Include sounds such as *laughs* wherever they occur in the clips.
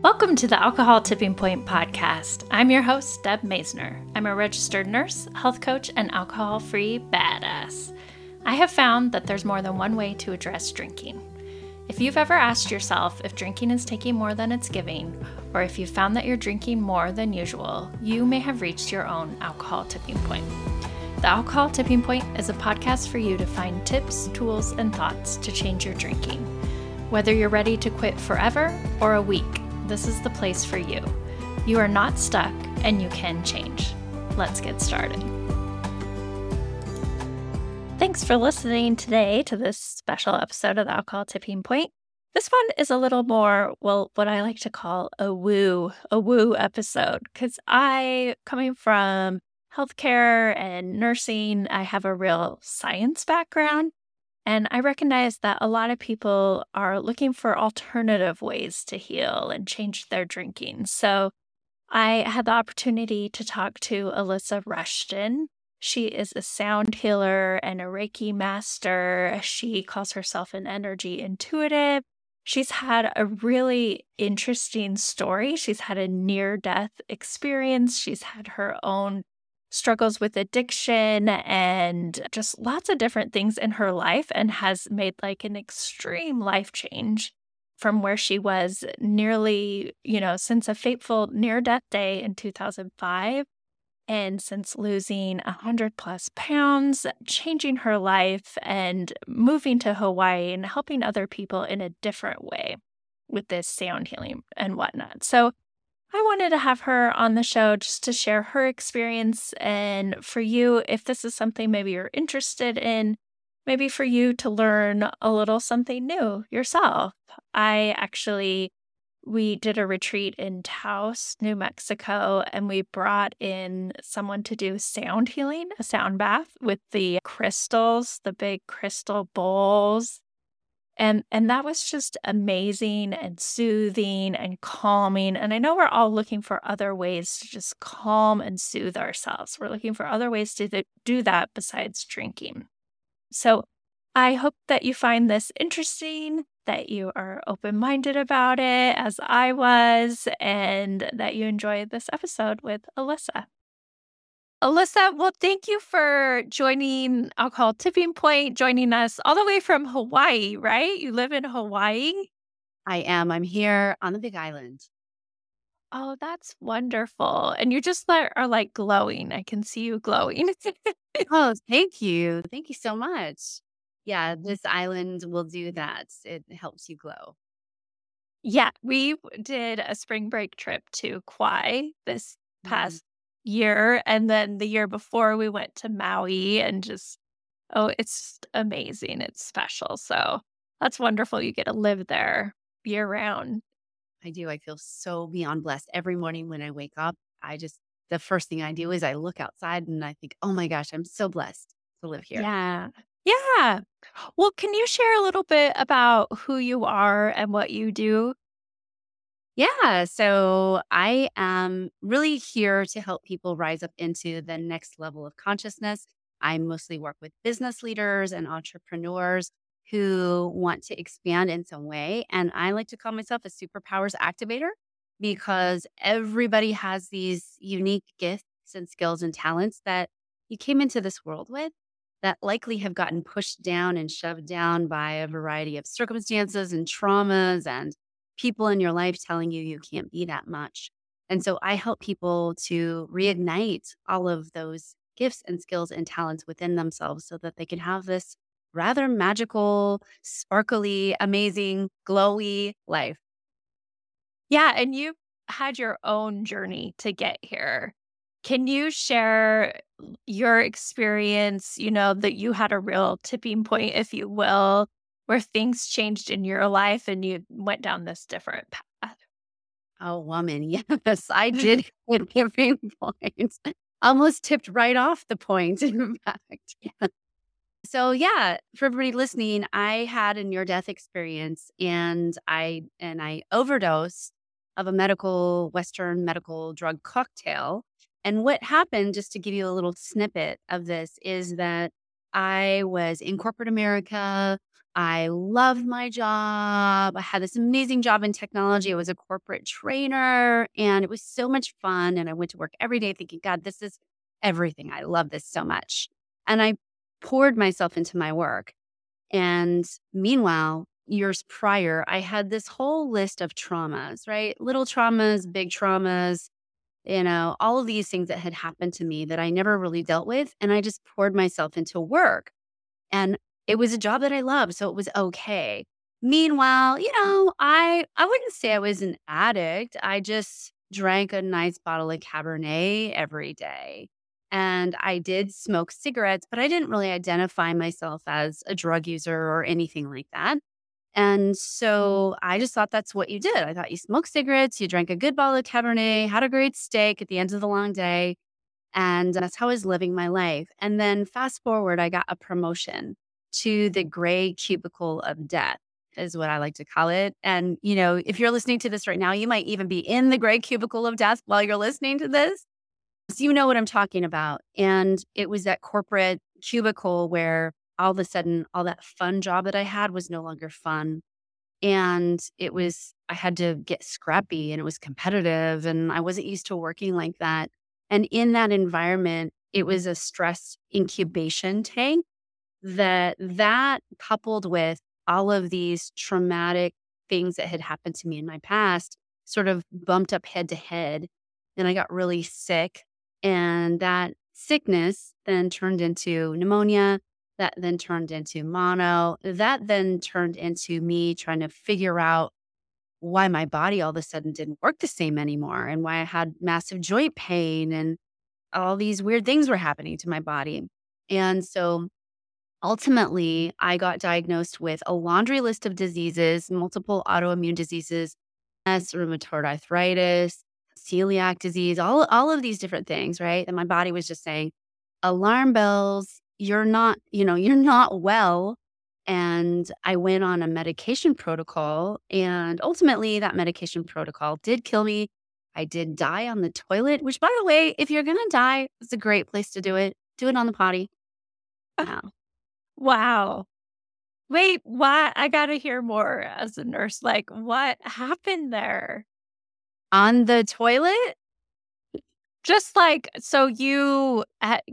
Welcome to the Alcohol Tipping Point podcast. I'm your host, Deb Masner. I'm a registered nurse, health coach, and alcohol free badass. I have found that there's more than one way to address drinking. If you've ever asked yourself if drinking is taking more than it's giving, or if you've found that you're drinking more than usual, you may have reached your own alcohol tipping point. The Alcohol Tipping Point is a podcast for you to find tips, tools, and thoughts to change your drinking. Whether you're ready to quit forever or a week, this is the place for you. You are not stuck and you can change. Let's get started. Thanks for listening today to this special episode of the Alcohol Tipping Point. This one is a little more, well, what I like to call a woo, a woo episode, because I, coming from healthcare and nursing, I have a real science background. And I recognize that a lot of people are looking for alternative ways to heal and change their drinking. So I had the opportunity to talk to Alysa Rushton. She is a sound healer and a Reiki master. She calls herself an energy intuitive. She's had a really interesting story. She's had a near death experience. She's had her own struggles with addiction and just lots of different things in her life and has made like an extreme life change from where she was nearly, you know, since a fateful near death day in 2005 and since losing 100 plus pounds, changing her life and moving to Hawaii and helping other people in a different way with this sound healing and whatnot. So I wanted to have her on the show just to share her experience. And for you, if this is something maybe you're interested in, maybe for you to learn a little something new yourself. I actually, we did a retreat in Taos, New Mexico, and we brought in someone to do sound healing, a sound bath with the crystals, the big crystal bowls and and that was just amazing and soothing and calming and i know we're all looking for other ways to just calm and soothe ourselves. We're looking for other ways to th- do that besides drinking. So i hope that you find this interesting that you are open-minded about it as i was and that you enjoy this episode with alysa Alysa, well, thank you for joining Alcohol Tipping Point, joining us all the way from Hawaii, right? You live in Hawaii? I am. I'm here on the Big Island. Oh, that's wonderful. And you just are like glowing. I can see you glowing. *laughs* oh, thank you. Thank you so much. Yeah, this island will do that. It helps you glow. Yeah, we did a spring break trip to Kauai this mm-hmm. past year. And then the year before, we went to Maui and just, oh, it's amazing. It's special. So that's wonderful. You get to live there year round. I do. I feel so beyond blessed. Every morning when I wake up, I just, the first thing I do is I look outside and I think, oh my gosh, I'm so blessed to live here. Yeah. Yeah. Well, can you share a little bit about who you are and what you do? Yeah. So I am really here to help people rise up into the next level of consciousness. I mostly work with business leaders and entrepreneurs who want to expand in some way. And I like to call myself a superpowers activator because everybody has these unique gifts and skills and talents that you came into this world with that likely have gotten pushed down and shoved down by a variety of circumstances and traumas and people in your life telling you you can't be that much. And so I help people to reignite all of those gifts and skills and talents within themselves so that they can have this rather magical, sparkly, amazing, glowy life. Yeah. And you had your own journey to get here. Can you share your experience? You know, that you had a real tipping point, if you will, where things changed in your life and you went down this different path? Oh, woman. *laughs* Yes, I *laughs* did hit tipping point. Almost tipped right off the point, *laughs* in fact. Yeah. So yeah, for everybody listening, I had a near death experience and I and I overdosed of a medical Western medical drug cocktail. And what happened, just to give you a little snippet of this, is that I was in corporate America I loved my job. I had this amazing job in technology. I was a corporate trainer and it was so much fun. And I went to work every day thinking, God, this is everything. I love this so much. And I poured myself into my work. And meanwhile, years prior, I had this whole list of traumas, right? Little traumas, big traumas, you know, all of these things that had happened to me that I never really dealt with. And I just poured myself into work. And it was a job that I loved, so it was okay. Meanwhile, you know, I I wouldn't say I was an addict. I just drank a nice bottle of Cabernet every day. And I did smoke cigarettes, but I didn't really identify myself as a drug user or anything like that. And so I just thought that's what you did. I thought you smoked cigarettes, you drank a good bottle of Cabernet, had a great steak at the end of the long day. And that's how I was living my life. And then fast forward, I got a promotion to the gray cubicle of death is what I like to call it. And, you know, if you're listening to this right now, you might even be in the gray cubicle of death while you're listening to this. So you know what I'm talking about. And it was that corporate cubicle where all of a sudden all that fun job that I had was no longer fun. And it was, I had to get scrappy and it was competitive and I wasn't used to working like that. And in that environment, it was a stress incubation tank that that coupled with all of these traumatic things that had happened to me in my past sort of bumped up head to head and I got really sick and that sickness then turned into pneumonia that then turned into mono that then turned into me trying to figure out why my body all of a sudden didn't work the same anymore and why I had massive joint pain and all these weird things were happening to my body. And so ultimately, I got diagnosed with a laundry list of diseases, multiple autoimmune diseases, as rheumatoid arthritis, celiac disease, all, all of these different things, right? And my body was just saying, alarm bells, you're not, you know, *laughs* you're not well. And I went on a medication protocol. And ultimately, that medication protocol did kill me. I did die on the toilet, which, by the way, if you're going to die, it's a great place to do it. Do it on the potty. *laughs* Wow. Wow. Wait, what? I got to hear more as a nurse. Like, what happened there? On the toilet? Just like, so you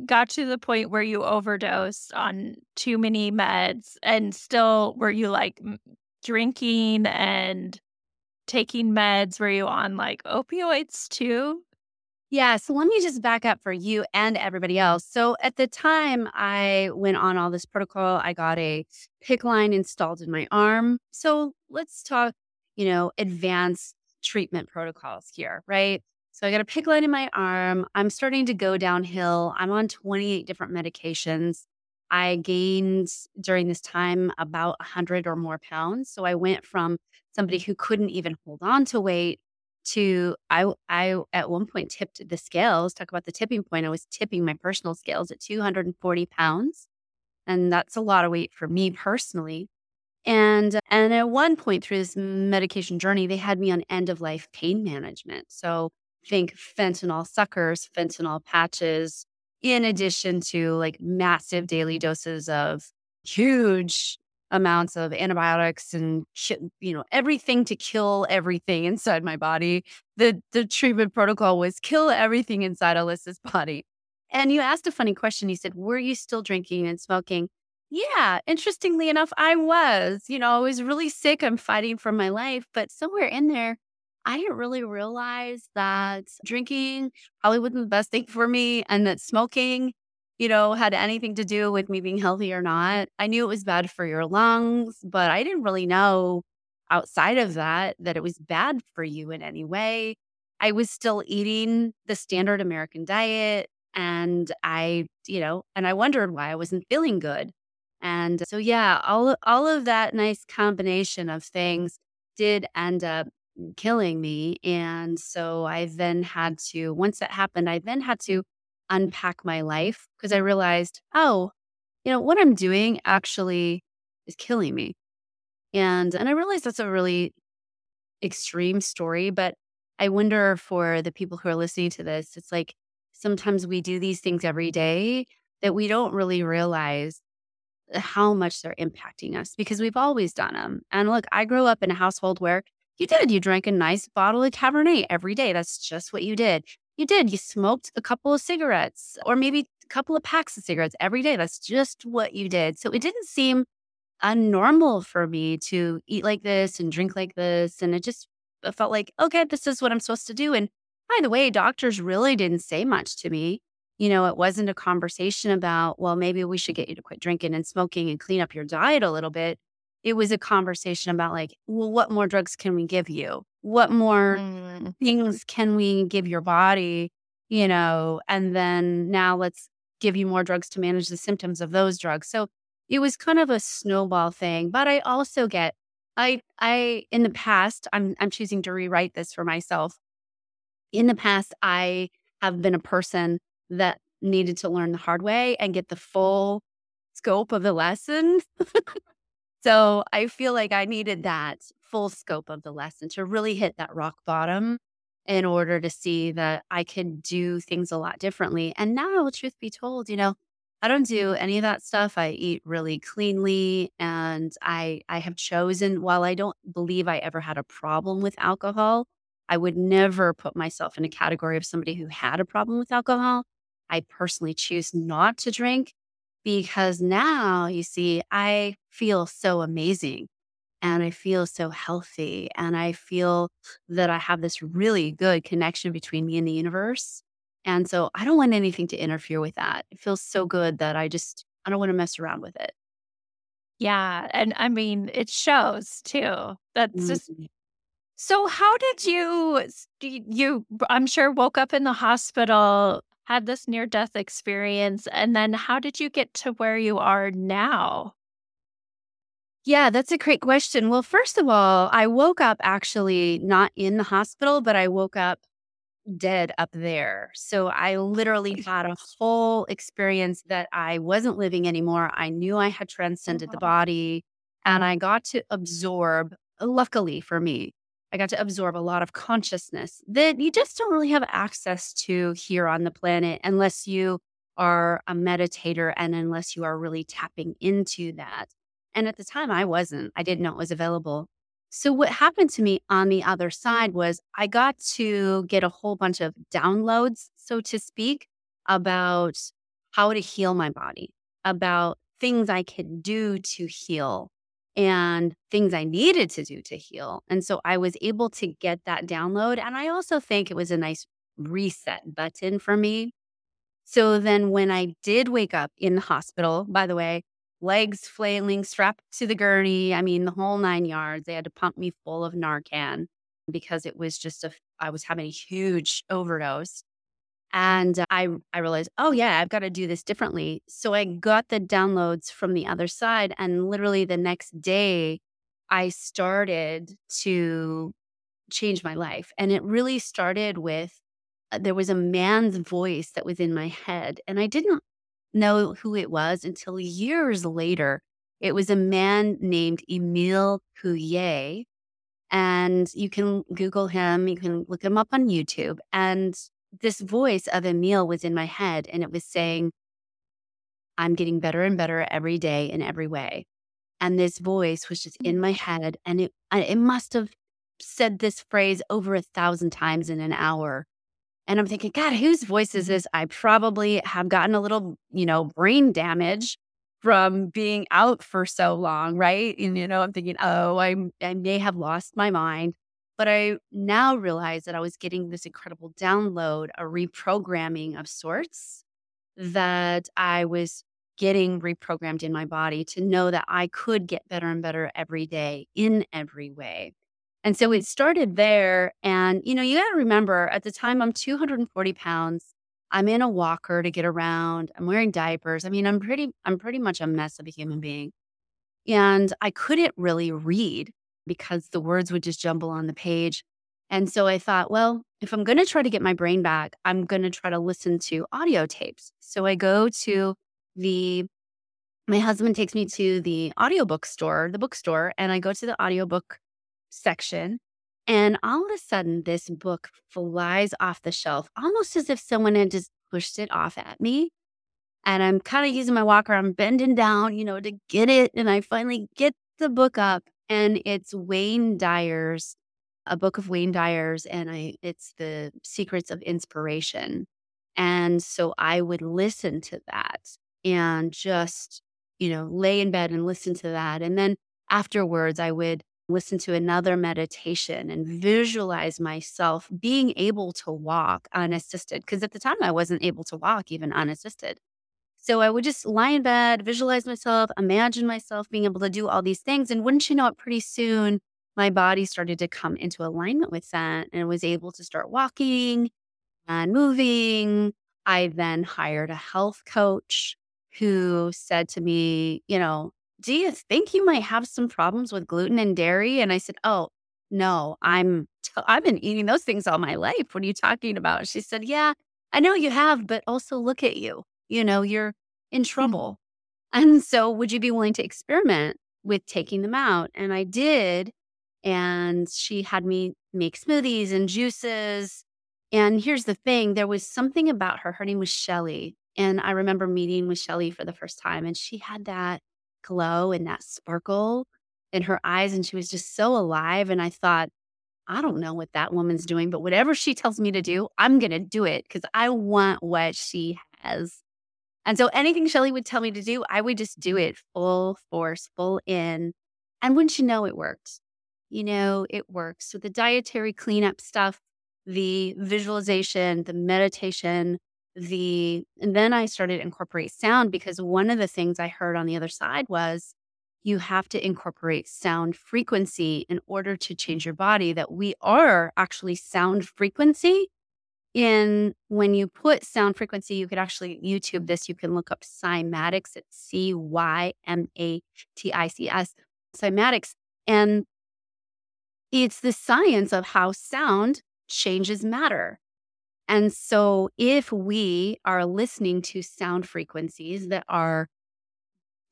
got to the point where you overdosed on too many meds and still were you like drinking and taking meds? Were you on like opioids too? Yeah. So let me just back up for you and everybody else. So at the time I went on all this protocol, I got a PICC line installed in my arm. So let's talk, you know, advanced treatment protocols here, right? So I got a PICC line in my arm. I'm starting to go downhill. I'm on 28 different medications. I gained during this time about 100 or more pounds. So I went from somebody who couldn't even hold on to weight to I I at one point tipped the scales. Talk about the tipping point. I was tipping my personal scales at 240 pounds, and that's a lot of weight for me personally. And and at one point through this medication journey, they had me on end of life pain management. So think fentanyl suckers, fentanyl patches, in addition to like massive daily doses of huge amounts of antibiotics and you know everything to kill everything inside my body. The the treatment protocol was kill everything inside Alysa's body. And you asked a funny question. You said, "Were you still drinking and smoking?" Yeah, interestingly enough, I was. You know, I was really sick. I'm fighting for my life, but somewhere in there, I didn't really realize that drinking probably wasn't the best thing for me and that smoking you know, had anything to do with me being healthy or not. I knew it was bad for your lungs, but I didn't really know outside of that that it was bad for you in any way. I was still eating the standard American diet and I, you know, and I wondered why I wasn't feeling good. And so yeah, all all of that nice combination of things did end up killing me and so I then had to once that happened I then had to unpack my life because I realized, oh, you know, what I'm doing actually is killing me. And and I realized that's a really extreme story, but I wonder for the people who are listening to this, it's like sometimes we do these things every day that we don't really realize how much they're impacting us because we've always done them. And look, I grew up in a household where you did. You drank a nice bottle of Cabernet every day. That's just what you did. You did. You smoked a couple of cigarettes or maybe a couple of packs of cigarettes every day. That's just what you did. So it didn't seem unnormal for me to eat like this and drink like this. And it just uh, felt like, okay, this is what I'm supposed to do. And by the way, doctors really didn't say much to me. You know, it wasn't a conversation about, well, maybe we should get you to quit drinking and smoking and clean up your diet a little bit it was a conversation about like, well, what more drugs can we give you? What more mm. things can we give your body? You know, and then now let's give you more drugs to manage the symptoms of those drugs. So it was kind of a snowball thing. But I also get, I, I, in the past, I'm, I'm choosing to rewrite this for myself. In the past, I have been a person that needed to learn the hard way and get the full scope of the lesson. *laughs* So I feel like I needed that full scope of the lesson to really hit that rock bottom in order to see that I can do things a lot differently. And now, truth be told, you know, I don't do any of that stuff. I eat really cleanly and I I have chosen while I don't believe I ever had a problem with alcohol, I would never put myself in a category of somebody who had a problem with alcohol. I personally choose not to drink because now you see, I feel so amazing and I feel so healthy and I feel that I have this really good connection between me and the universe. And so I don't want anything to interfere with that. It feels so good that I just, I don't want to mess around with it. Yeah. And I mean, it shows too. That's just. Mm-hmm. So, how did you, you, I'm sure, woke up in the hospital had this near death experience. And then how did you get to where you are now? Yeah, that's a great question. Well, first of all, I woke up actually not in the hospital, but I woke up dead up there. So I literally had a whole experience that I wasn't living anymore. I knew I had transcended the body and I got to absorb, luckily for me, I got to absorb a lot of consciousness that you just don't really have access to here on the planet unless you are a meditator and unless you are really tapping into that. And at the time, I wasn't, I didn't know it was available. So, what happened to me on the other side was I got to get a whole bunch of downloads, so to speak, about how to heal my body, about things I could do to heal, and things I needed to do to heal. And so I was able to get that download. And I also think it was a nice reset button for me. So then when I did wake up in the hospital, by the way, legs flailing, strapped to the gurney, I mean, the whole nine yards, they had to pump me full of Narcan because it was just a, I was having a huge overdose. And I, I realized, oh, yeah, I've got to do this differently. So I got the downloads from the other side. And literally the next day, I started to change my life. And it really started with uh, there was a man's voice that was in my head. And I didn't know who it was until years later. It was a man named Emile Coué. And you can Google him, you can look him up on YouTube. And this voice of Emile was in my head and it was saying, I'm getting better and better every day in every way. And this voice was just in my head. And it, it must have said this phrase over a thousand times in an hour. And I'm thinking, God, whose voice is mm-hmm. this? I probably have gotten a little, you know, brain damage from being out for so long, right? And, you know, I'm thinking, oh, I, I may have lost my mind. But I now realize that I was getting this incredible download, a reprogramming of sorts that I was getting reprogrammed in my body to know that I could get better and better every day in every way. And so it started there. And, you know, you got to remember at the time I'm 240 pounds. I'm in a walker to get around. I'm wearing diapers. I mean, I'm pretty, I'm pretty much a mess of a human being. And I couldn't really read because the words would just jumble on the page. And so I thought, well, if I'm going to try to get my brain back, I'm going to try to listen to audio tapes. So I go to the, my husband takes me to the audiobook store, the bookstore, and I go to the audiobook section. And all of a sudden, this book flies off the shelf, almost as if someone had just pushed it off at me. and I'm kind of using my walker. I'm bending down, you know, to get it. And I finally get the book up, and it's Wayne Dyer's, a book of Wayne Dyer's, and I it's the Secrets of Inspiration. And so I would listen to that and just, you know, lay in bed and listen to that. And then afterwards, I would listen to another meditation and visualize myself being able to walk unassisted. Because at the time, I wasn't able to walk even unassisted. So I would just lie in bed, visualize myself, imagine myself being able to do all these things. And wouldn't you know it, pretty soon, my body started to come into alignment with that and was able to start walking and moving. I then hired a health coach who said to me, you know, do you think you might have some problems with gluten and dairy? And I said, oh, no, I'm, t- I've been eating those things all my life. What are you talking about? She said, yeah, I know you have, but also look at you. You know, you're in mm-hmm. trouble. And so would you be willing to experiment with taking them out? And I did. And she had me make smoothies and juices. And here's the thing there was something about her. Her name was Shelly. And I remember meeting with Shelly for the first time, and she had that glow and that sparkle in her eyes. And she was just so alive. And I thought, I don't know what that woman's doing, but whatever she tells me to do, I'm going to do it because I want what she has. And so anything Shelly would tell me to do, I would just do mm-hmm. it full force, full in. And wouldn't you know it worked? You know, it works. So the dietary cleanup stuff, the visualization, the meditation, the and then I started to incorporate sound because one of the things I heard on the other side was you have to incorporate sound frequency in order to change your body that we are actually sound frequency in when you put sound frequency you could actually youtube this you can look up cymatics it's c-y-m-a-t-i-c-s cymatics and it's the science of how sound changes matter and so, if we are listening to sound frequencies that are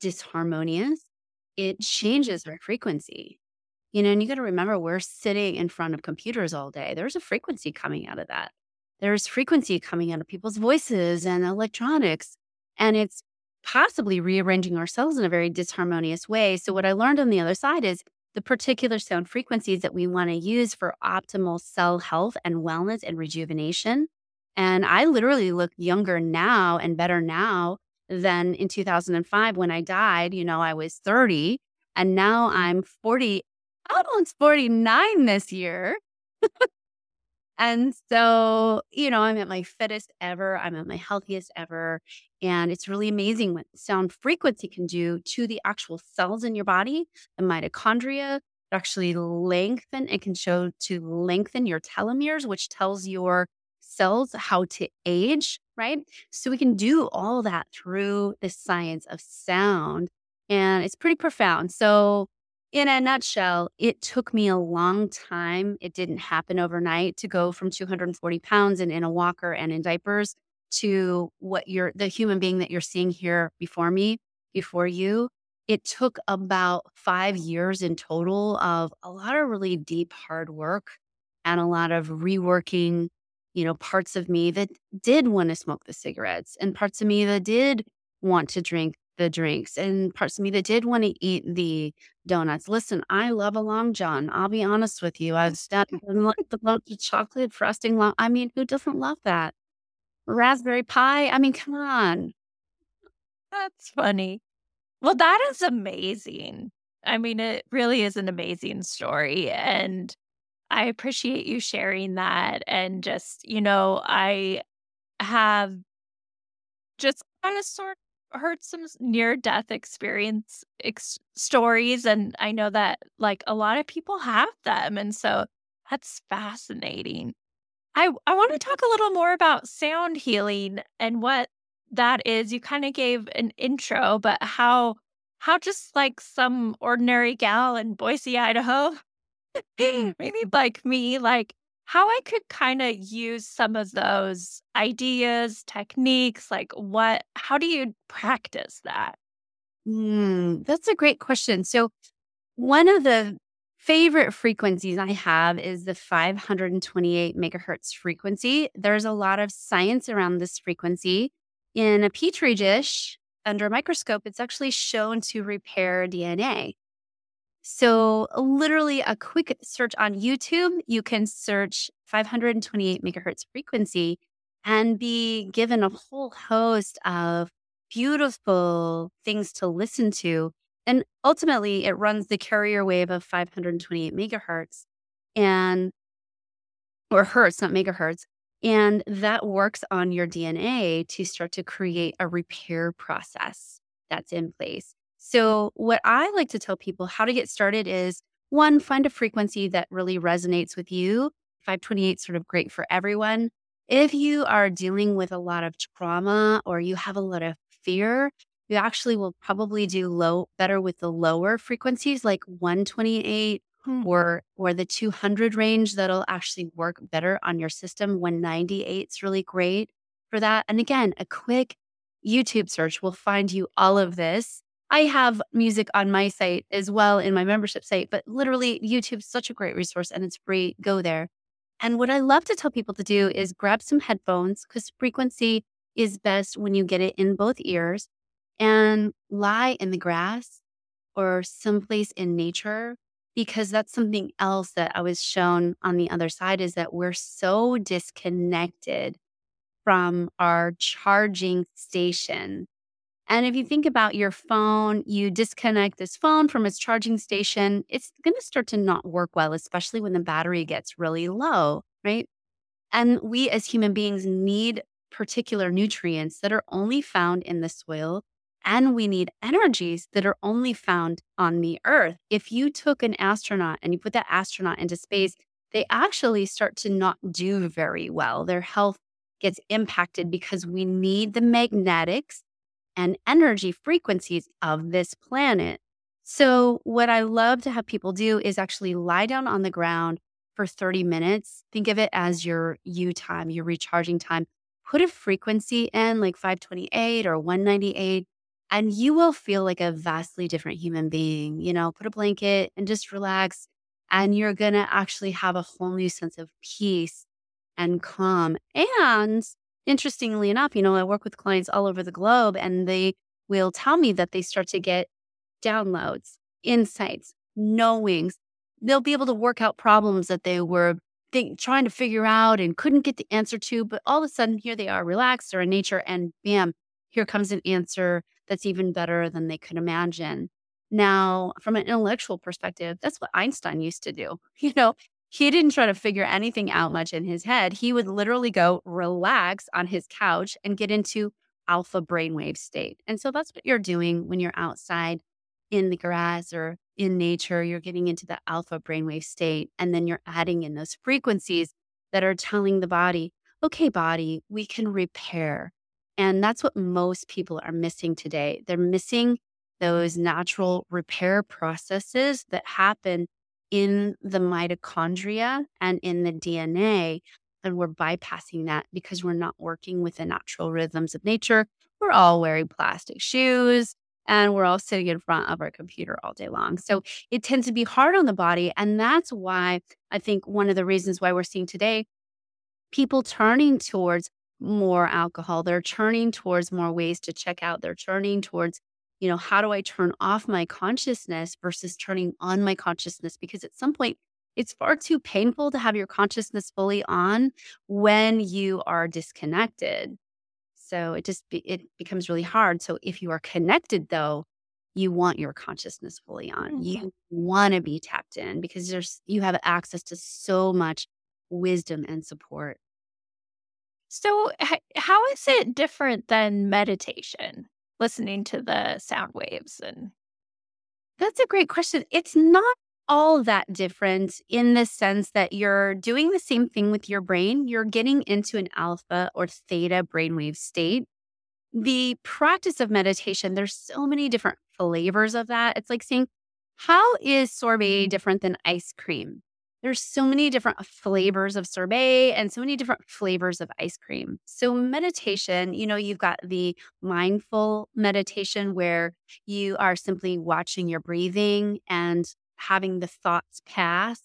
disharmonious, it changes our frequency. You know, and you got to remember we're sitting in front of computers all day. There's a frequency coming out of that. There's frequency coming out of people's voices and electronics. And it's possibly rearranging ourselves in a very disharmonious way. So, what I learned on the other side is the particular sound frequencies that we want to use for optimal cell health and wellness and rejuvenation. And I literally look younger now and better now than in 2005 when I died. You know, I was 30 and now I'm 40, almost 49 this year. *laughs* and so, you know, I'm at my fittest ever. I'm at my healthiest ever. And it's really amazing what sound frequency can do to the actual cells in your body, the mitochondria. actually lengthen, it can show to lengthen your telomeres, which tells your cells how to age, right? So we can do all that through the science of sound. And it's pretty profound. So, in a nutshell, it took me a long time. It didn't happen overnight to go from 240 pounds and in a walker and in diapers to what you're the human being that you're seeing here before me, before you. It took about five years in total of a lot of really deep, hard work and a lot of reworking, you know, parts of me that did want to smoke the cigarettes and parts of me that did want to drink the drinks and parts of me that did want to eat the donuts. Listen, I love a long john. I'll be honest with you. I was that the chocolate frosting long. I mean, who doesn't love that? raspberry pie. I mean, come on. That's funny. Well, that is amazing. I mean, it really is an amazing story. And I appreciate you sharing that. And just, you know, I have just kind of sort of heard some near death experience ex- stories. And I know that like a lot of people have them. And so that's fascinating. I I want to talk a little more about sound healing and what that is. You kind of gave an intro, but how how just like some ordinary gal in Boise, Idaho, *laughs* maybe like me, like how I could kind of use some of those ideas, techniques, like what how do you practice that? Mm, that's a great question. So one of the favorite frequencies I have is the 528 megahertz frequency. There's a lot of science around this frequency. in a petri dish under a microscope, it's actually shown to repair DNA. So, literally, a quick search on YouTube, you can search 528 megahertz frequency and be given a whole host of beautiful things to listen to. And ultimately, it runs the carrier wave of 528 megahertz and or hertz, not megahertz. And that works on your DNA to start to create a repair process that's in place. So, what I like to tell people how to get started is one, find a frequency that really resonates with you. 528 is sort of great for everyone. If you are dealing with a lot of trauma or you have a lot of fear, you actually will probably do low better with the lower frequencies like 128 hmm. or or the 200 range that'll actually work better on your system 198 is really great for that and again a quick youtube search will find you all of this i have music on my site as well in my membership site but literally youtube's such a great resource and it's free go there. And what I love to tell people to do is grab some headphones because frequency is best when you get it in both ears and lie in the grass or someplace in nature because that's something else that I was shown on the other side is that we're so disconnected from our charging station and if you think about your phone, you disconnect this phone from its charging station, it's going to start to not work well, especially when the battery gets really low, right? And we as human beings need particular nutrients that are only found in the soil. And we need energies that are only found on the earth. If you took an astronaut and you put that astronaut into space, they actually start to not do very well. Their health gets impacted because we need the magnetics and energy frequencies of this planet. So, what I love to have people do is actually lie down on the ground for 30 minutes. Think of it as your you time, your recharging time. Put a frequency in like 528 or 198, and you will feel like a vastly different human being. You know, put a blanket and just relax, and you're going to actually have a whole new sense of peace and calm. And interestingly enough, you know, I work with clients all over the globe and they will tell me that they start to get downloads, insights, knowings. They'll be able to work out problems that they were think, trying to figure out and couldn't get the answer to. But all of a sudden, here they are relaxed or in nature, and bam, here comes an answer that's even better than they could imagine. Now, from an intellectual perspective, that's what Einstein used to do. *laughs* You know, he didn't try to figure anything out much in his head. He would literally go relax on his couch and get into alpha brainwave state. And so that's what you're doing when you're outside in the grass or in nature. You're getting into the alpha brainwave state. And then you're adding in those frequencies that are telling the body, okay, body, we can repair. And that's what most people are missing today. They're missing those natural repair processes that happen in the mitochondria and in the DNA. And we're bypassing that because we're not working with the natural rhythms of nature. We're all wearing plastic shoes and we're all sitting in front of our computer all day long. So it tends to be hard on the body. And that's why I think one of the reasons why we're seeing today people turning towards more alcohol, they're turning towards more ways to check out, they're turning towards you know, how do I turn off my consciousness versus turning on my consciousness? Because at some point, it's far too painful to have your consciousness fully on when you are disconnected. So it just be, it becomes really hard. So if you are connected though, you want your consciousness fully on. Mm-hmm. You want to be tapped in because there's you have access to so much wisdom and support. So how is it different than meditation? Listening to the sound waves and that's a great question. It's not all that different in the sense that you're doing the same thing with your brain. You're getting into an alpha or theta brainwave state. The practice of meditation, there's so many different flavors of that. It's like saying, how is sorbet mm. different than ice cream? There's so many different flavors of sorbet and so many different flavors of ice cream. So, meditation, you know, you've got the mindful meditation where you are simply watching your breathing and having the thoughts pass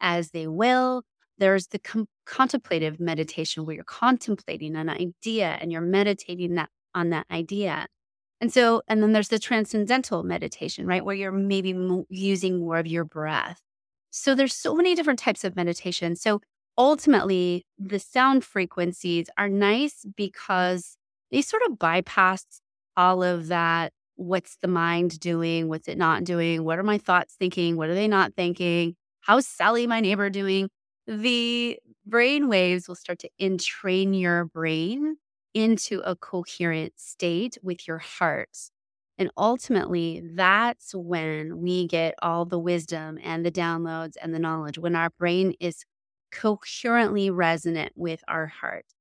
as they will. There's the com- contemplative meditation where you're contemplating an idea and you're meditating that on that idea. And so, and then there's the transcendental meditation, right? Where you're maybe using more of your breath. So there's so many different types of meditation. So ultimately, the sound frequencies are nice because they sort of bypass all of that. What's the mind doing? What's it not doing? What are my thoughts thinking? What are they not thinking? How's Sally, my neighbor, doing? The brain waves will start to entrain your brain into a coherent state with your heart. And ultimately, that's when we get all the wisdom and the downloads and the knowledge, when our brain is coherently resonant with our heart. Mm.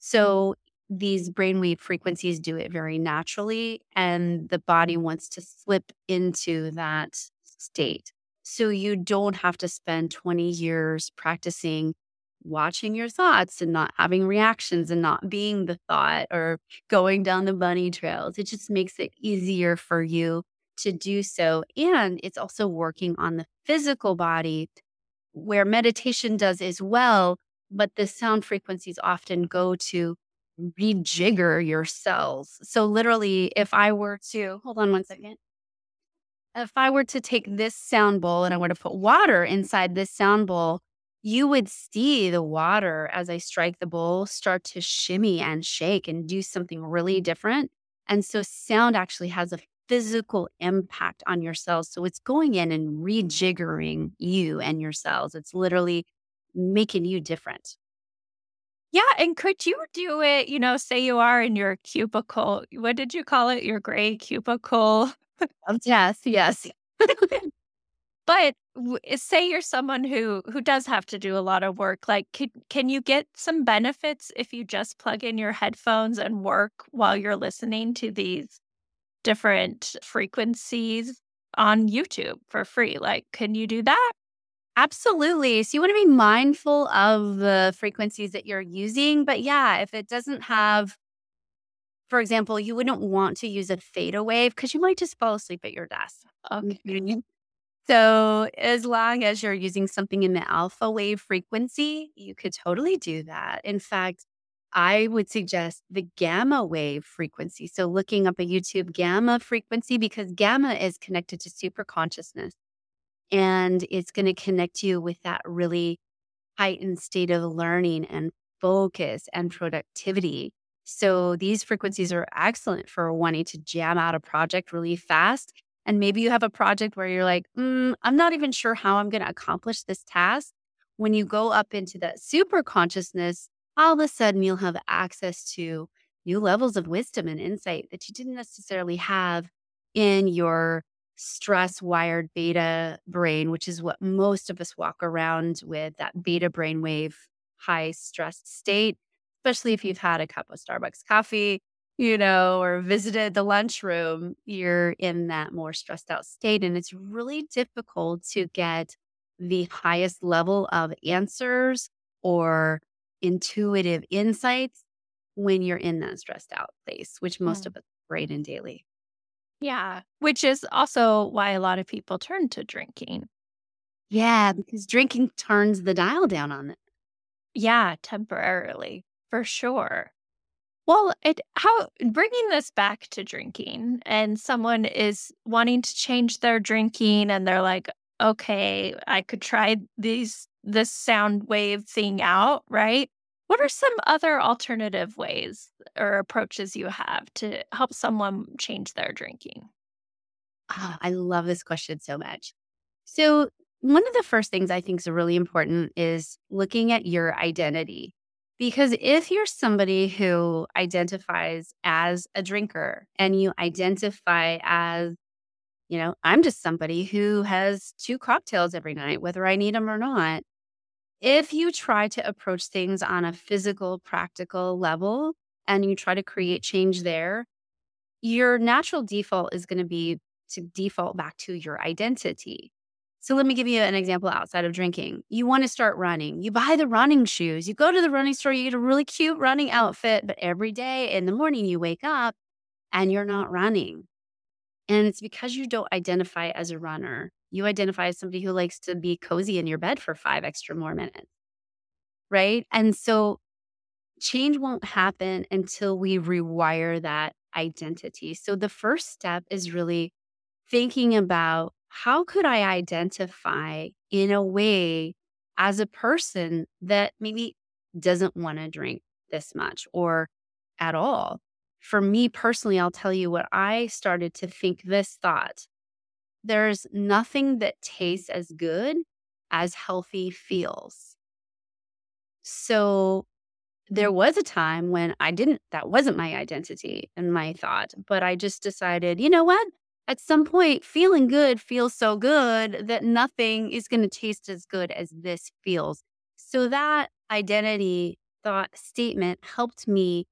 So these brainwave frequencies do it very naturally, and the body wants to slip into that state. So you don't have to spend 20 years practicing watching your thoughts and not having reactions and not being the thought or going down the bunny trails. It just makes it easier for you to do so. And it's also working on the physical body where meditation does as well, but the sound frequencies often go to rejigger your cells. So, literally, if I were to hold on one second. If I were to take this sound bowl and I were to put water inside this sound bowl, you would see the water as I strike the bowl start to shimmy and shake and do something really mm. different. And so sound actually has a physical impact on your cells. So it's going in and rejiggering you and your cells. It's literally making you different. Yeah. And could you do it? You know, say you are in your cubicle. What did you call it? Your gray cubicle yes. *laughs* Yes. But eh, say you're someone who who does have to do a lot of work, like can can you get some benefits if you just plug in your headphones and work while you're listening to these different frequencies on YouTube for free? Like, can you do that? Absolutely. So you want to be mindful of the frequencies that you're using. But yeah, if it doesn't have, for example, you wouldn't want to use a theta wave because you might just fall asleep at your desk. Okay. So, as long as you're using something in the alpha wave frequency, you could totally do that. In fact, I would suggest the gamma wave frequency. So, looking up a YouTube gamma frequency because gamma is connected to super consciousness and it's going to connect you with that really heightened state of learning and focus and productivity. So, these frequencies are excellent for wanting to jam out a project really fast and maybe you have a project where you're like, mm, I'm not even sure how I'm going to accomplish this task. When you go up into that super consciousness, all of a sudden you'll have access to new levels of wisdom and insight that you didn't necessarily have in your stress wired beta brain, which is what most of us walk around with that beta brainwave high stressed state, especially if you've had a cup of Starbucks coffee you know, or visited the lunchroom, you're in that more stressed out state. And it's really difficult to get the highest level of answers or intuitive insights when you're in that stressed out place, which most of us brain in daily. Yeah, which is also why a lot of people turn to drinking. Yeah, because drinking turns the dial down on it. Yeah, temporarily, for sure. Well, it how bringing this back to drinking and someone is wanting to change their drinking and they're like, "Okay, I could try these this sound wave thing out," right? What are some other alternative ways or approaches you have to help someone change their drinking? Oh, I love this question so much. So, one of the first things I think is really important is looking at your identity. Because if you're somebody who identifies as a drinker and you identify as, you know, I'm just somebody who has two cocktails every night, whether I need them or not. If you try to approach things on a physical, practical level and you try to create change there, your natural default is going to be to default back to your identity. So let me give you an example outside of drinking. You want to start running. You buy the running shoes. You go to the running store, you get a really cute running outfit, but every day in the morning you wake up and you're not running. And it's because you don't identify as a runner. You identify as somebody who likes to be cozy in your bed for five extra more minutes. Right. And so change won't happen until we rewire that identity. So the first step is really thinking about how could I identify in a way as a person that maybe doesn't want to drink this much or at all. For me personally, I'll tell you what I started to think this thought there's nothing that tastes as good as healthy feels. So there was a time when I didn't, that wasn't my identity and my thought, but I just decided, you know what? At some point, feeling good feels so good that nothing is going to taste as good as this feels. So that identity thought statement helped me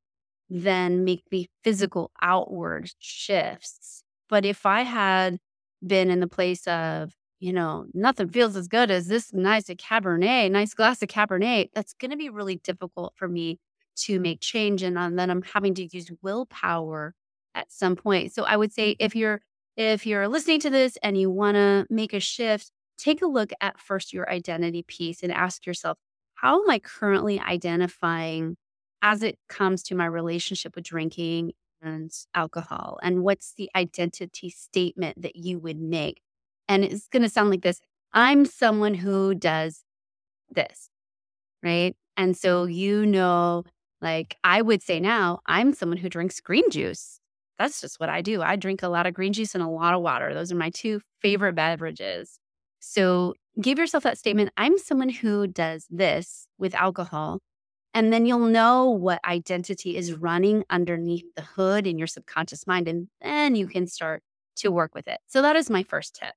then make the physical outward shifts. But if I had been in the place of, you know, nothing feels as good as this nice Cabernet, nice glass of Cabernet, that's going to be really difficult for me to make change. And then I'm having to use willpower at some point. So I would say if you're if you're listening to this and you want to make a shift, take a look at first your identity piece and ask yourself, how am I currently identifying as it comes to my relationship with drinking and alcohol? And what's the identity statement that you would make? And it's going to sound like this I'm someone who does this, right? And so, you know, like I would say now, I'm someone who drinks green juice. That's just what I do. I drink a lot of green juice and a lot of water. Those are my two favorite beverages. So give yourself that statement I'm someone who does this with alcohol. And then you'll know what identity is running underneath the hood in your subconscious mind. And then you can start to work with it. So that is my first tip.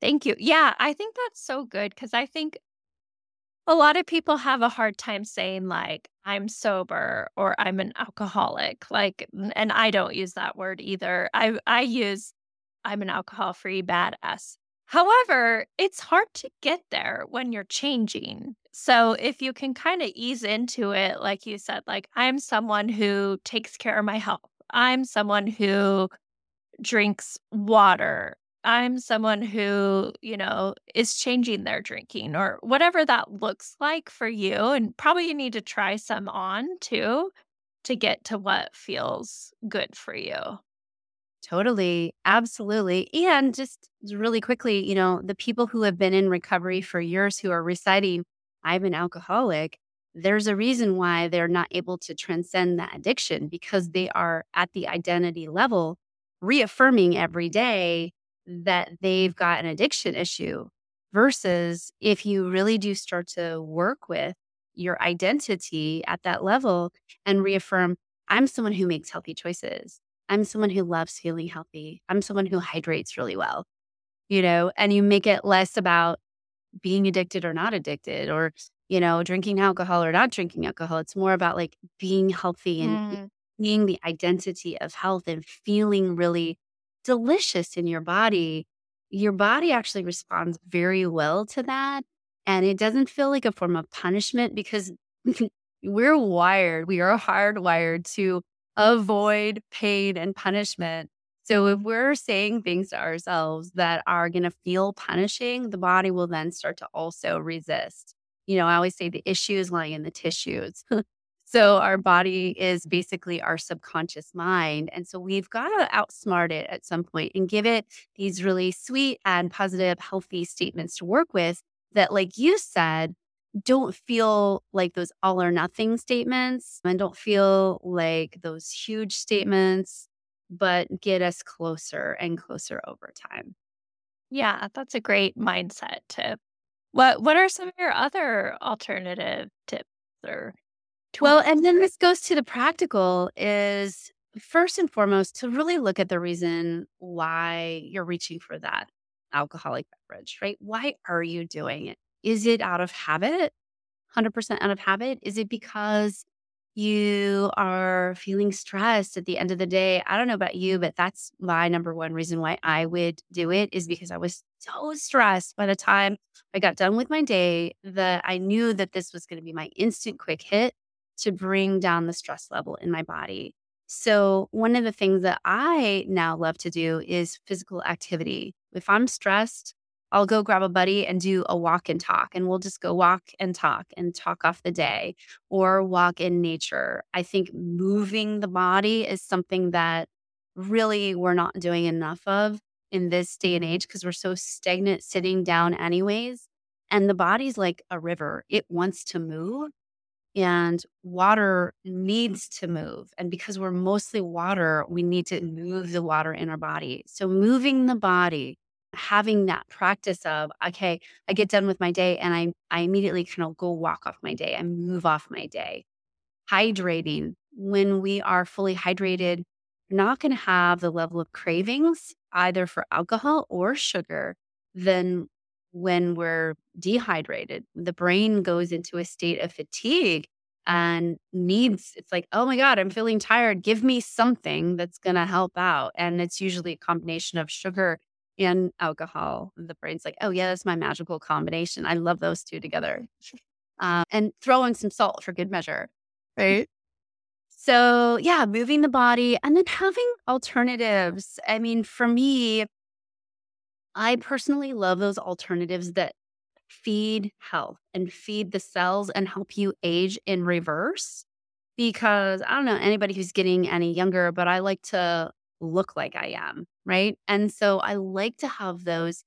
Thank you. Yeah, I think that's so good because I think a lot of people have a hard time saying, like, I'm sober or I'm an alcoholic. Like, and I don't use that word either. I, I use I'm an alcohol free badass. However, it's hard to get there when you're changing. So if you can kind of ease into it, like you said, like I'm someone who takes care of my health, I'm someone who drinks water, I'm someone who, you know, is changing their drinking or whatever that looks like for you. And probably you need to try some on too to get to what feels good for you. Totally. Absolutely. And just really quickly, you know, the people who have been in recovery for years who are reciting, I'm an alcoholic, there's a reason why they're not able to transcend that addiction because they are at the identity level reaffirming every day that they've got an addiction issue. Versus if you really do start to work with your identity at that level and reaffirm, I'm someone who makes healthy choices. I'm someone who loves feeling healthy. I'm someone who hydrates really well, you know, and you make it less about being addicted or not addicted or, you know, drinking alcohol or not drinking alcohol. It's more about like being healthy and mm. being the identity of health and feeling really delicious in your body. Your body actually responds very well to that. And it doesn't feel like a form of punishment because *laughs* we're wired, we are hardwired to avoid pain and punishment. So if we're saying things to ourselves that are going to feel punishing, the body will then start to also resist. You know, I always say the issue is lying in the tissues. *laughs* so our body is basically our subconscious mind. And so we've got to outsmart it at some point and give it these really sweet and positive, healthy statements to work with that, like you said, don't feel like those all or nothing statements and don't feel like those huge statements, but get us closer and closer over time. Yeah, that's a great mindset tip. What what are some of your other alternative tips or? Well, and then this goes to the practical is first and foremost to really look at the reason why you're reaching for that alcoholic beverage, right? Why are you doing it? Is it out of habit? 100% out of habit? Is it because you are feeling stressed at the end of the day? I don't know about you, but that's my number one reason why I would do it is because I was so stressed by the time I got done with my day that I knew that this was going to be my instant quick hit to bring down the stress level in my body. So, one of the things that I now love to do is physical activity. If I'm stressed, I'll go grab a buddy and do a walk and talk, and we'll just go walk and talk and talk off the day or walk in nature. I think moving the body is something that really we're not doing enough of in this day and age because we're so stagnant sitting down, anyways. And the body's like a river, it wants to move and water mm-hmm. needs to move. And because we're mostly water, we need to move the water in our body. So, moving the body, having that practice of, okay, I get done with my day and I, I immediately kind of go walk off my day, I move off my day. Hydrating, when we are fully hydrated, you're not going to have the level of cravings either for alcohol or sugar than when we're dehydrated. The brain goes into a state of fatigue and needs, it's like, oh my God, I'm feeling tired. Give me something that's going to help out. And it's usually a combination of sugar and alcohol. The brain's like, oh, yeah, that's my magical combination. I love those two together. Uh, and throw in some salt for good measure. Right. So, yeah, moving the body and then having alternatives. I mean, for me, I personally love those alternatives that feed health and feed the cells and help you age in reverse. Because I don't know anybody who's getting any younger, but I like to look like I am. Right. And so I like to have those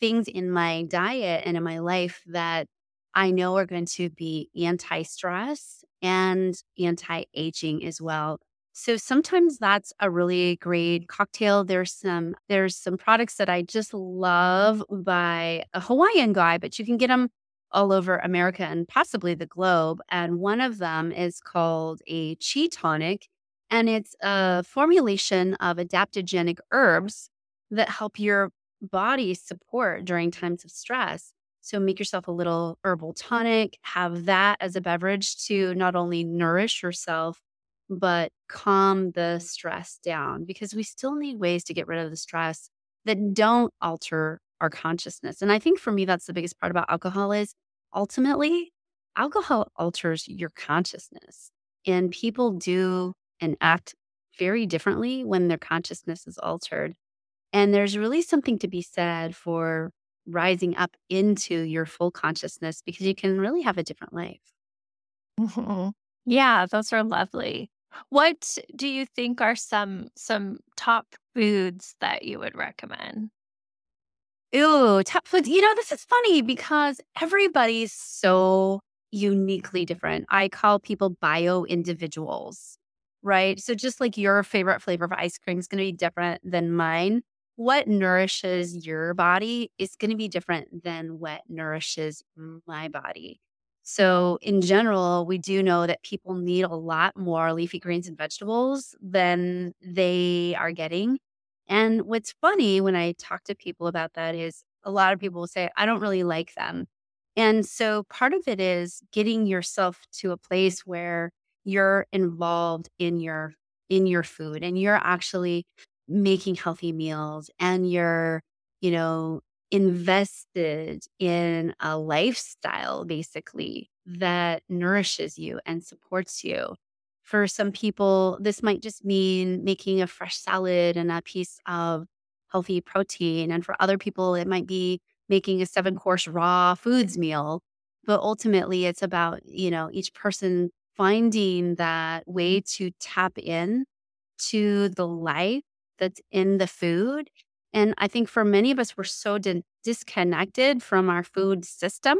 things in my diet and in my life that I know are going to be anti stress and anti aging as well. So sometimes that's a really great cocktail. There's some there's some products that I just love by a Hawaiian guy, but you can get them all over America and possibly the globe. And one of them is called a chi tonic, and it's a formulation of adaptogenic herbs that help your body support during times of stress. So make yourself a little herbal tonic, have that as a beverage to not only nourish yourself but calm the stress down because we still need ways to get rid of the stress that don't alter our consciousness. And I think for me, that's the biggest part about alcohol is ultimately alcohol alters your consciousness and people do and act very differently when their consciousness is altered. And there's really something to be said for rising up into your full consciousness because you can really have a different life. Mm-hmm. Yeah, those are lovely. What do you think are some some top foods that you would recommend? Ooh, top foods. You know, this is funny because everybody's so uniquely different. I call people bio individuals, right? So just like your favorite flavor of ice cream is going to be different than mine, what nourishes your body is going to be different than what nourishes my body. So, in general, we do know that people need a lot more leafy greens and vegetables than they are getting. And what's funny when I talk to people about that is a lot of people will say, I don't really like them. And so part of it is getting yourself to a place where you're involved in your in your food and you're actually making healthy meals and you're, you know, invested in a lifestyle basically that nourishes you and supports you. For some people, this might just mean making a fresh salad and a piece of healthy protein. And for other people, it might be making a seven course raw foods meal. But ultimately, it's about, you know, each person finding that way to tap in to the life that's in the food and I think for many of us, we're so di- disconnected from our food system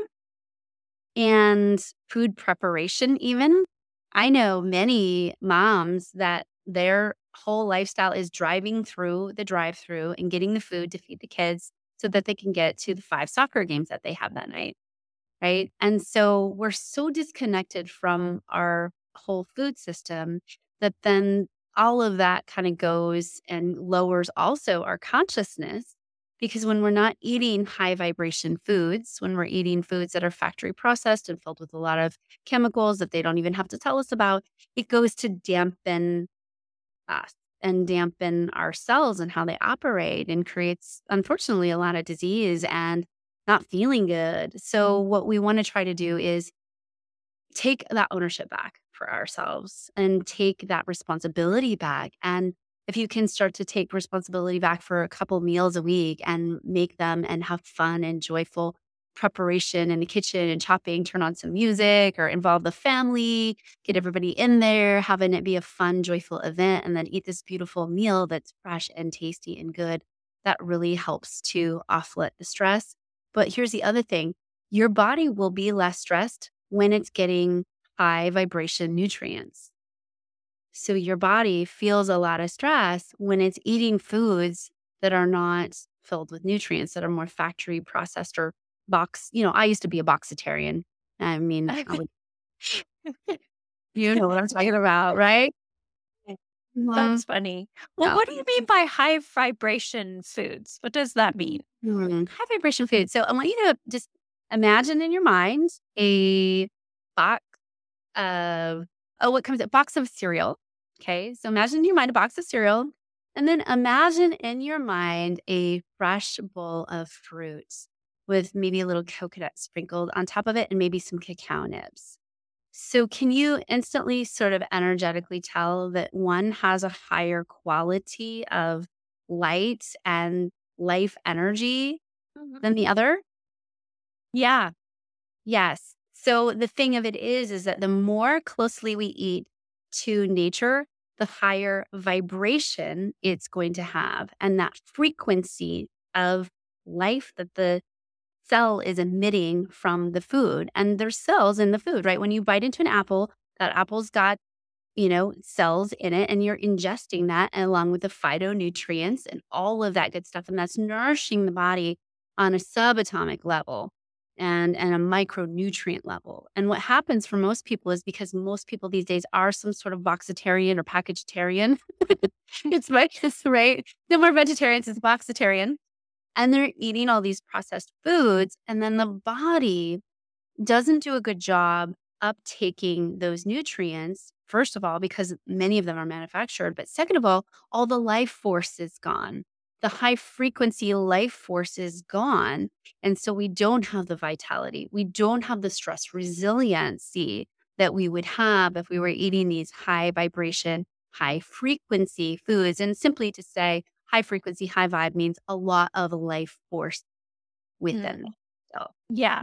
and food preparation, even. I know many moms that their whole lifestyle is driving through the drive through and getting the food to feed the kids so that they can get to the five soccer games that they have that night. Right. And so we're so disconnected from our whole food system that then all of that kind of goes and lowers also our consciousness because when we're not eating high vibration foods, when we're eating foods that are factory processed and filled with a lot of chemicals that they don't even have to tell us about, it goes to dampen us and dampen our cells and how they operate and creates, unfortunately, a lot of disease and not feeling good. So, mm-hmm. what we want to try to do is take that ownership back for ourselves and take that responsibility back and if you can start to take responsibility back for a couple meals a week and make them and have fun and joyful preparation in the kitchen and chopping, turn on some music or involve the family, get everybody in there, having it be a fun, joyful event, and then eat this beautiful meal that's fresh and tasty and good. That really helps to offlet the stress. But here's the other thing your body will be less stressed when it's getting high vibration nutrients. So your body feels a lot of stress when it's eating foods that are not filled with nutrients, that are more factory processed or box. You know, I used to be a boxitarian. I mean, *laughs* I would, *laughs* you know what I'm talking about, *laughs* right? Mm-hmm. That's funny. Well, what do you mean by high vibration foods? What does that mean? Mm, high vibration food. So I want you to just imagine in your mind a box of oh, what comes a box of cereal. Okay, so imagine in your mind a box of cereal, and then imagine in your mind a fresh bowl of fruits with maybe a little coconut sprinkled on top of it and maybe some cacao nibs. So, can you instantly sort of energetically tell that one has a higher quality of light and life energy mm-hmm. than the other? Yeah. Yes. So, the thing of it is, is that the more closely we eat to nature, the higher vibration it's going to have. And that frequency of life that the cell is emitting from the food. And there's cells in the food, right? When you bite into an apple, that apple's got, you know, cells in it, and you're ingesting that along with the phytonutrients and all of that good stuff. And that's nourishing the body on a subatomic level and, and a micronutrient level. And what happens for most people is because most people these days are some sort of boxitarian or packagitarian. *laughs* it's my *laughs* right. No more vegetarians, it's boxitarian and they're eating all these processed foods. And then the body doesn't do a good job uptaking those nutrients. First of all, because many of them are manufactured. But second of all, all the life force is gone. The high frequency life force is gone. And so we don't have the vitality. We don't have the stress resiliency that we would have if we were eating these high vibration, high frequency foods. And simply to say, high frequency, high vibe means a lot of life force within. Mm. So, yeah.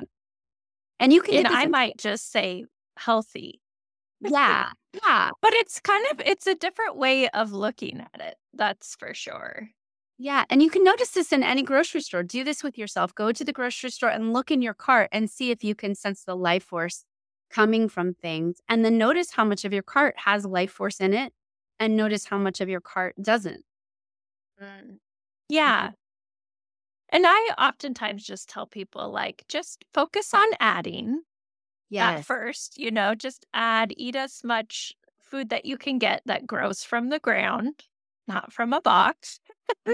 And you can, and I might just say healthy. Yeah. Yeah. But it's kind of, it's a different way of looking at it. That's for sure. Yeah. And you can notice this in any grocery store. Do this with yourself. Go to the grocery store and look in your cart and see if you can sense the life force coming from things. And then notice how much of your cart has life force in it and notice how much of your cart doesn't. Mm. Yeah. And I oftentimes just tell people, like, just focus on adding at first, you know, just add, eat as much food that you can get that grows from the ground, not from a box. *laughs*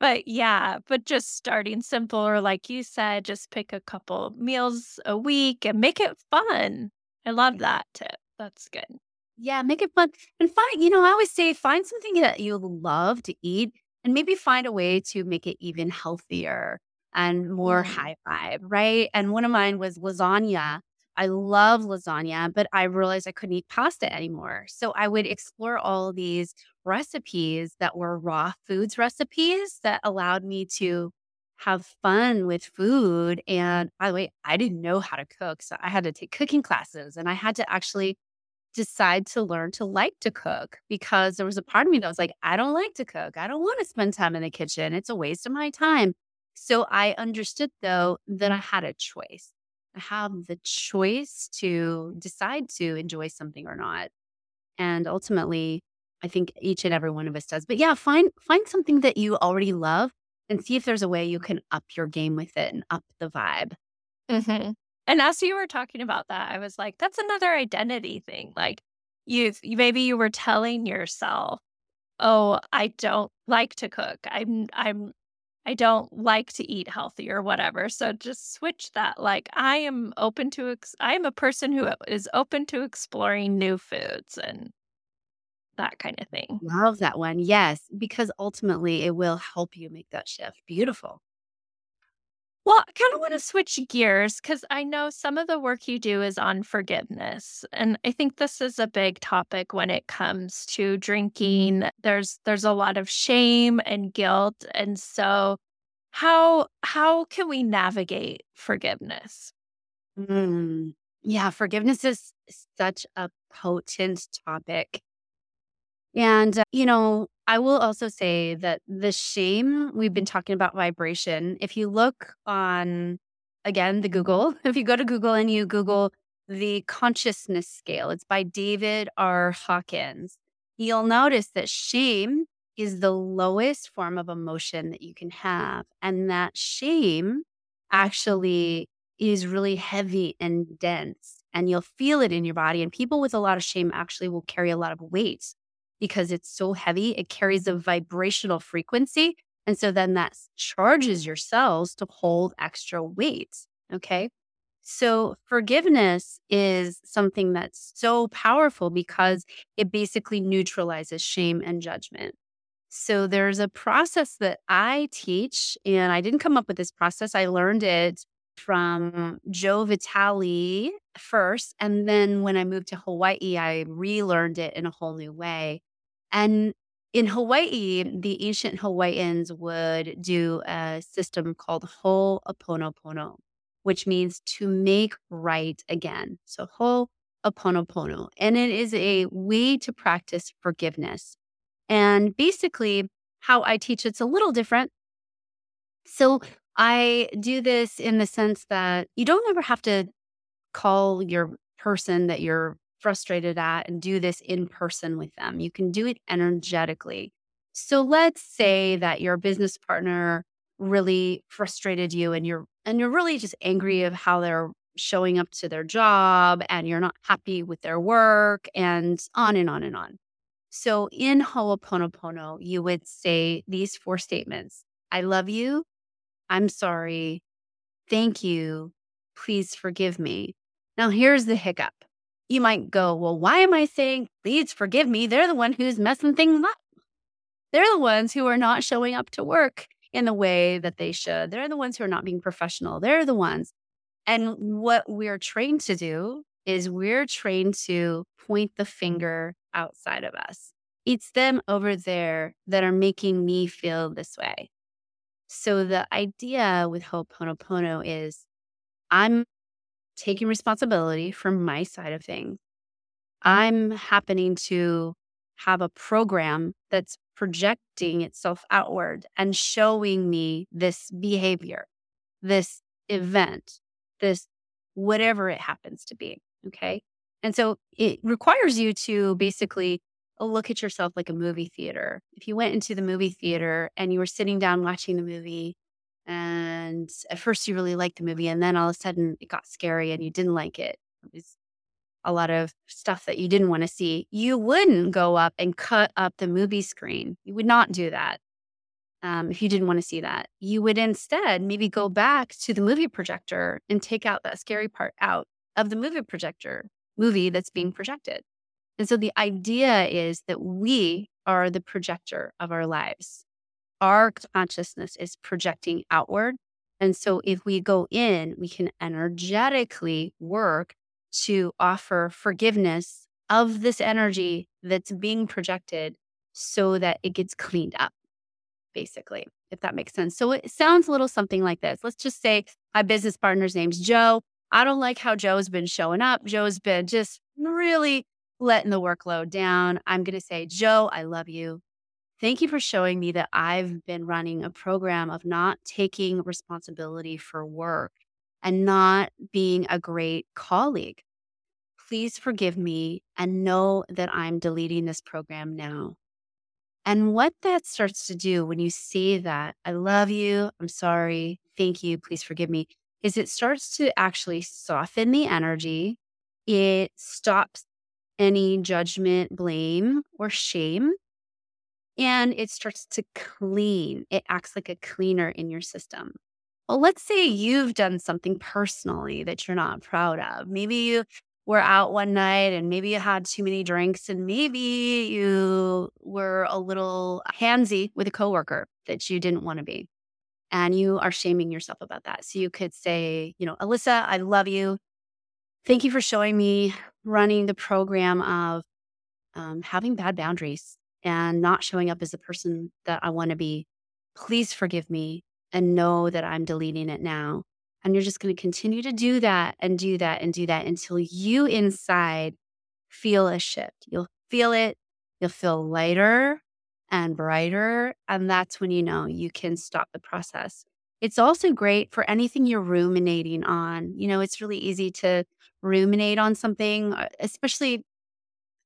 But yeah, but just starting simple, or like you said, just pick a couple meals a week and make it fun. I love that tip. That's good. Yeah, make it fun and find, you know, I always say find something that you love to eat and maybe find a way to make it even healthier and more mm. high vibe, right? And one of mine was lasagna. I love lasagna, but I realized I couldn't eat pasta anymore. So I would mm. explore all these recipes that were raw foods recipes that allowed me to have fun with food. And by the way, I didn't know how to cook. So I had to take cooking classes and I had to actually decide to learn to like to cook because there was a part of me that was like, I don't like to cook. I don't want to spend time in the kitchen. It's a waste of my time. So I understood though that I had a choice. Have the choice to decide to enjoy something or not. And ultimately, I think each and every one of us does. But yeah, find find something that you already love and see if there's a way you can up your game with it and up the vibe. Mm-hmm. And as you were talking about that, I was like, that's another identity thing. Like you maybe you were telling yourself, "Oh, I don't like to cook. I'm I'm I don't like to eat healthy or whatever." So just switch that. Like I am open to ex- I am a person who is open to exploring new foods and that kind of thing. Love that one. Yes, because ultimately it will help you make that shift. Beautiful. Well, I kind of want to switch gears because I know some of the work you do is on forgiveness. And I think this is a big topic when it comes to drinking. There's there's a lot of shame and guilt. And so how how can we navigate forgiveness? Mm. Yeah, forgiveness is such a potent topic. And, uh, you know, I will also say that the shame, we've been talking about vibration. If you look on, again, the Google, *laughs* if you go to Google and you Google the consciousness scale, it's by David R. Hawkins, you'll notice that shame is the lowest form of emotion that you can have. And that shame actually is really heavy and dense, and you'll feel it in your body. And people with a lot of shame actually will carry a lot of weight because it's so heavy. It carries a vibrational frequency. And so then that charges your cells to hold extra weight. Okay. So forgiveness is something that's so powerful because it basically neutralizes shame and judgment. So there's a process that I teach, and I didn't come up with this process. I learned it from Joe Vitale first. And then when I moved to Hawaii, I relearned it in a whole new way. And in Hawaii, the ancient Hawaiians would do a system called Ho'oponopono, which means to make right again. So Ho'oponopono. And it is a way to practice forgiveness. And basically, how I teach it's a little different. So I do this in the sense that you don't ever have to call your person that you're frustrated at and do this in person with them. You can do it energetically. So let's say that your business partner really frustrated you and you're and you're really just angry of how they're showing up to their job and you're not happy with their work and on and on and on. So in Ho'oponopono, you would say these four statements. I love you. I'm sorry. Thank you. Please forgive me. Now here's the hiccup you might go, well, why am I saying, please forgive me? They're the one who's messing things up. They're the ones who are not showing up to work in the way that they should. They're the ones who are not being professional. They're the ones. And what we're trained to do is we're trained to point the finger outside of us. It's them over there that are making me feel this way. So the idea with Ho'oponopono is I'm taking responsibility for my side of things. Mm-hmm. I'm happening to have a program that's projecting itself outward and showing me this behavior, this event, this whatever it happens to be. Okay. And so it requires you to basically look at yourself like a movie theater. If you went into the movie theater and you were sitting down watching the movie and at first you really liked the movie and then all of a sudden it got scary and you didn't like it. It was a lot of stuff that you didn't want to see. You wouldn't go up and cut up the movie screen. You would not do that. Um, if you didn't want to see that, you would instead maybe go back to the movie projector and take out that scary part out of the movie projector movie that's being projected. And so the idea is that we are the projector of our lives our consciousness is projecting outward. And so if we go in, we can energetically work to offer forgiveness of this energy that's being projected so that it gets cleaned up, basically, if that makes sense. So it sounds a little something like this. Let's just say my business partner's name's Joe. I don't like how Joe's been showing up. Joe's been just really letting the workload down. I'm going to say, Joe, I love you. Thank you for showing me that I've been running a program of not taking responsibility for work and not being a great colleague. Please forgive me and know that I'm deleting this program now. And what that starts to do when you say that, I love you, I'm sorry, thank you, please forgive me, is it starts to actually soften the energy. It stops any judgment, blame, or shame and it starts to clean. It acts like a cleaner in your system. Well, let's say you've done something personally that you're not proud of. Maybe you were out one night and maybe you had too many drinks and maybe you were a little handsy with a coworker that you didn't want to be. and you are shaming yourself about that. So you could say, you know, Alysa, I love you. Thank you for showing me running the program of um, having bad boundaries and not showing up as the person that I want to be. Please forgive me and know that I'm deleting it now. And you're just going to continue to do that and do that and do that until you inside feel a shift. You'll feel it. You'll feel lighter and brighter. And that's when you know you can stop the process. It's also great for anything you're ruminating on. You know, it's really easy to ruminate on something, uh, especially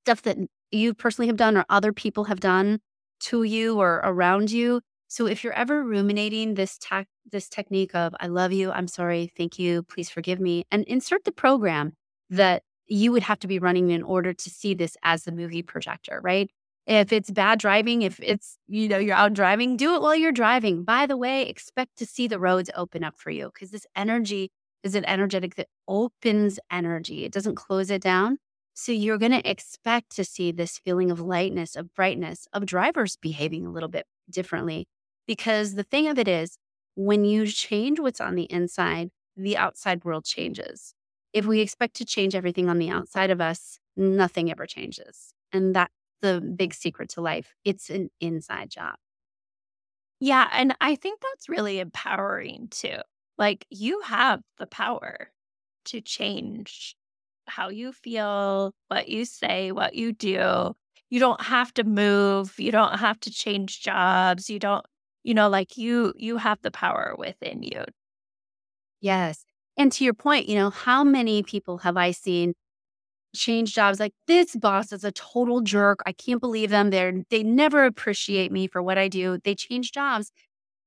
stuff that you personally have done or other people have done to you or around you. So if you're ever ruminating this tech this technique of I love you, I'm sorry, thank you, please forgive me, and insert the program that you would have to be running in order to see this as the movie projector, right? If it's bad driving, if it's, you know, you're out driving, do it while you're driving. By the way, expect to see the roads open up for you because this energy is an energetic that opens energy. It doesn't close it down. So you're going to expect to see this feeling of lightness, of brightness, of drivers behaving a little bit differently. Because the thing of it is, when you change what's on the inside, the outside world changes. If we expect to change everything on the outside of us, nothing ever changes. And that's the big secret to life. It's an inside job. Yeah. And I think that's really empowering too. Like you have the power to change how you feel, what you say, what you do. You don't have to move, you don't have to change jobs, you don't, you know, like you you have the power within you. Yes. And to your point, you know, how many people have I seen change jobs like this boss is a total jerk. I can't believe them. They're they never appreciate me for what I do. They change jobs.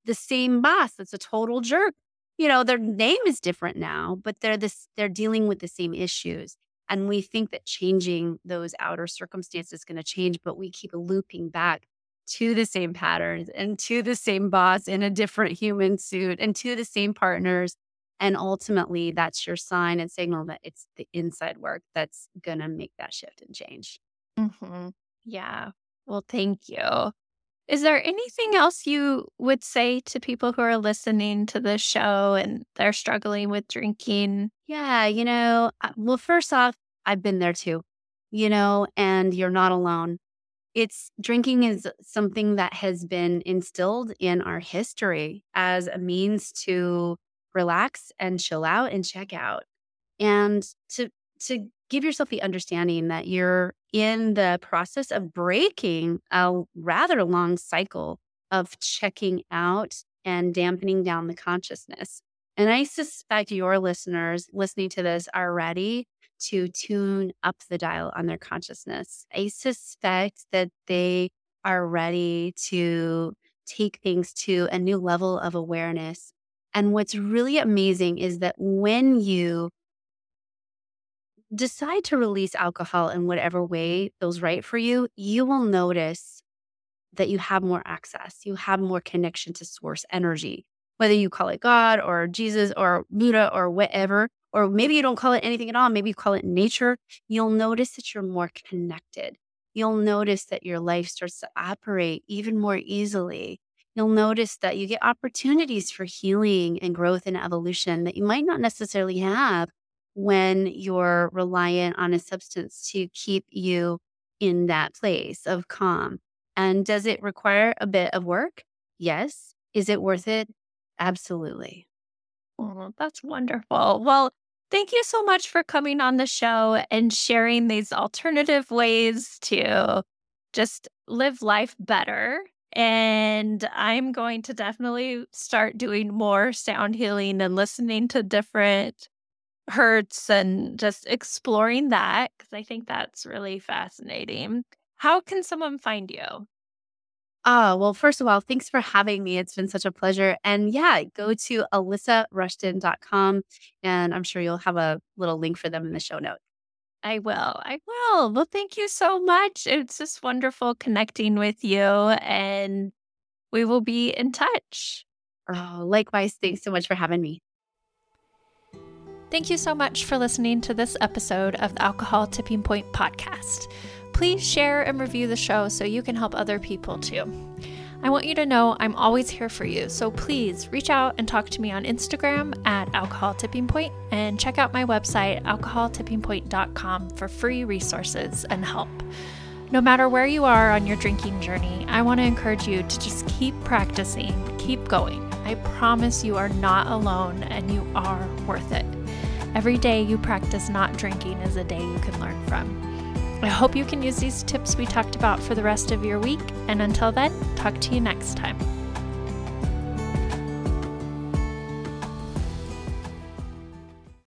The same boss that's a total jerk you know, their name is different now, but they're this they're dealing with the same issues. And we think that changing those outer circumstances is going to change, but we keep looping back to the same patterns and to the same boss in a different human suit and to the same partners. And ultimately, that's your sign and signal that it's the inside work that's going to make that shift and change. Mm-hmm. Yeah. Well, thank you. Is there anything else you would say to people who are listening to this show and they're struggling with drinking? Yeah, you know, well, first off, I've been there too, you know, and you're not alone. It's drinking is something that has been instilled in our history as a means to relax and chill out and check out and to to give yourself the understanding that you're in the process of breaking a rather long cycle of checking out and dampening down the consciousness. And I suspect your listeners listening to this are ready to tune up the dial on their consciousness. I suspect that they are ready to take things to a new level of awareness. And what's really amazing is that when you decide to release alcohol in whatever way feels right for you, you will notice that you have more access. You have more connection to source energy, whether you call it God or Jesus or Buddha or whatever, or maybe you don't call it anything at all. Maybe you call it nature. You'll notice that you're more connected. You'll notice that your life starts to operate even more easily. You'll notice that you get opportunities for healing and growth and evolution that you might not necessarily have when you're reliant on a substance to keep you in that place of calm. And does it require a bit of work? Yes. Is it worth it? Absolutely. Oh, that's wonderful. Well, thank you so much for coming on the show and sharing these alternative ways to just live life better. And I'm going to definitely start doing more sound healing and listening to different hertz and just exploring that because I think that's really fascinating. How can someone find you? Oh, well, first of all, thanks for having me. It's been such a pleasure. And yeah, go to alysarushton.com and I'm sure you'll have a little link for them in the show notes. I will. I will. Well, thank you so much. It's just wonderful connecting with you and we will be in touch. Oh, likewise. Thanks so much for having me. Thank you so much for listening to this episode of the Alcohol Tipping Point podcast. Please share and review the show so you can help other people too. I want you to know I'm always here for you, so please reach out and talk to me on Instagram at Alcohol Tipping Point and check out my website, alcoholtippingpoint.com, for free resources and help. No matter where you are on your drinking journey, I want to encourage you to just keep practicing, keep going. I promise you are not alone and you are worth it. Every day you practice not drinking is a day you can learn from. I hope you can use these tips we talked about for the rest of your week, and until then, talk to you next time.